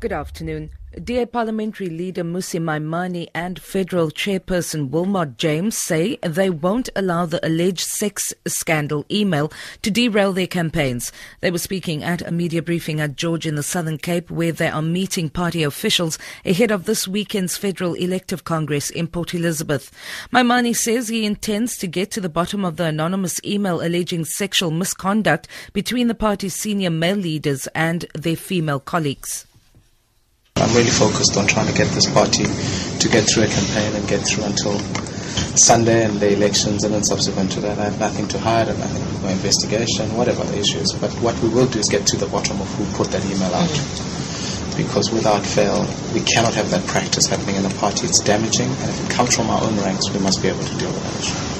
Good afternoon. DA Parliamentary Leader Mmusi Maimane and Federal Chairperson Wilmot James say they won't allow the alleged sex scandal email to derail their campaigns. They were speaking at a media briefing at George in the Southern Cape where they are meeting party officials ahead of this weekend's Federal Elective Congress in Port Elizabeth. Maimane says he intends to get to the bottom of the anonymous email alleging sexual misconduct between the party's senior male leaders and their female colleagues. I'm really focused on trying to get this party to get through a campaign and get through until Sunday and the elections, and then subsequent to that, I have nothing to hide and nothing for investigation, whatever the issue is. But what we will do is get to the bottom of who put that email out. Mm-hmm. Because without fail, we cannot have that practice happening in the party. It's damaging, and if it comes from our own ranks, we must be able to deal with that issue.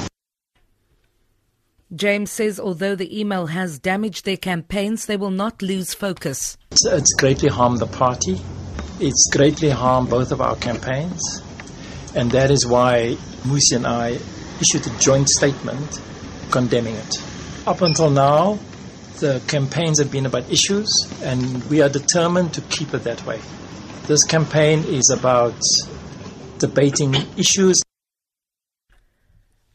James says although the email has damaged their campaigns, they will not lose focus. It's, it's greatly harmed the party. It's greatly harmed both of our campaigns, and that is why Mmusi and I issued a joint statement condemning it. Up until now, the campaigns have been about issues, and we are determined to keep it that way. This campaign is about debating issues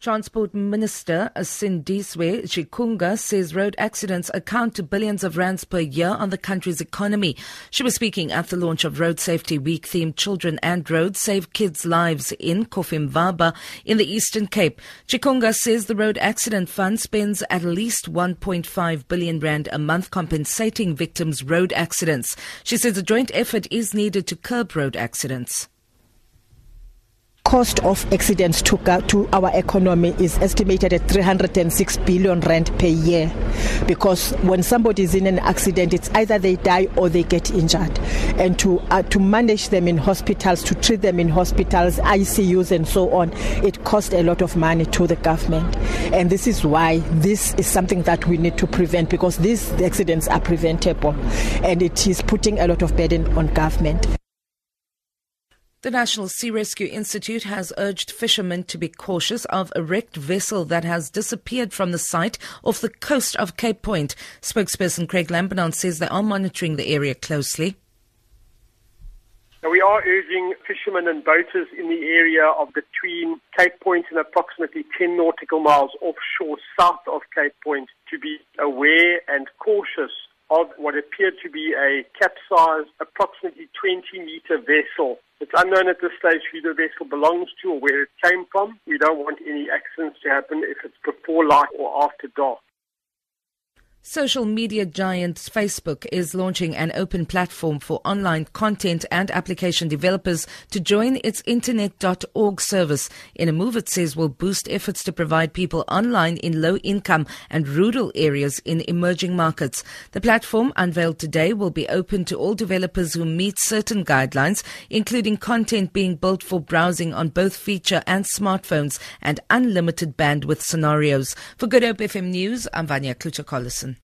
Transport Minister Sindisiwe Chikunga says road accidents account to billions of rands per year on the country's economy. She was speaking at the launch of Road Safety Week themed Children and Roads Save Kids' Lives in Cofimvaba in the Eastern Cape. Chikunga says the Road Accident Fund spends at least 1.5 billion rand a month compensating victims' road accidents. She says a joint effort is needed to curb road accidents cost of accidents to, to our economy is estimated at 306 billion rand per year. Because when somebody is in an accident it's either they die or they get injured. And to uh, to manage them in hospitals to treat them in hospitals ICUs and so on it costs a lot of money to the government. And this is why this is something that we need to prevent because these accidents are preventable. And it is putting a lot of burden on government the National Sea Rescue Institute has urged fishermen to be cautious of a wrecked vessel that has disappeared from the site off the coast of Cape Point. Spokesperson Craig Lambinon says they are monitoring the area closely. we are urging fishermen and boaters in the area of between Cape Point and approximately 10 nautical miles offshore south of Cape Point to be aware and cautious of what appeared to be a capsized, approximately 20 meter vessel. It's unknown at this stage who the vessel belongs to or where it came from. We don't want any accidents to happen if it's before light or after dark. Social media giant Facebook is launching an open platform for online content and application developers to join its internet.org service in a move it says will boost efforts to provide people online in low income and rural areas in emerging markets. The platform unveiled today will be open to all developers who meet certain guidelines, including content being built for browsing on both feature and smartphones and unlimited bandwidth scenarios. For Good Hope FM News, I'm Vanya Kluter-Collison.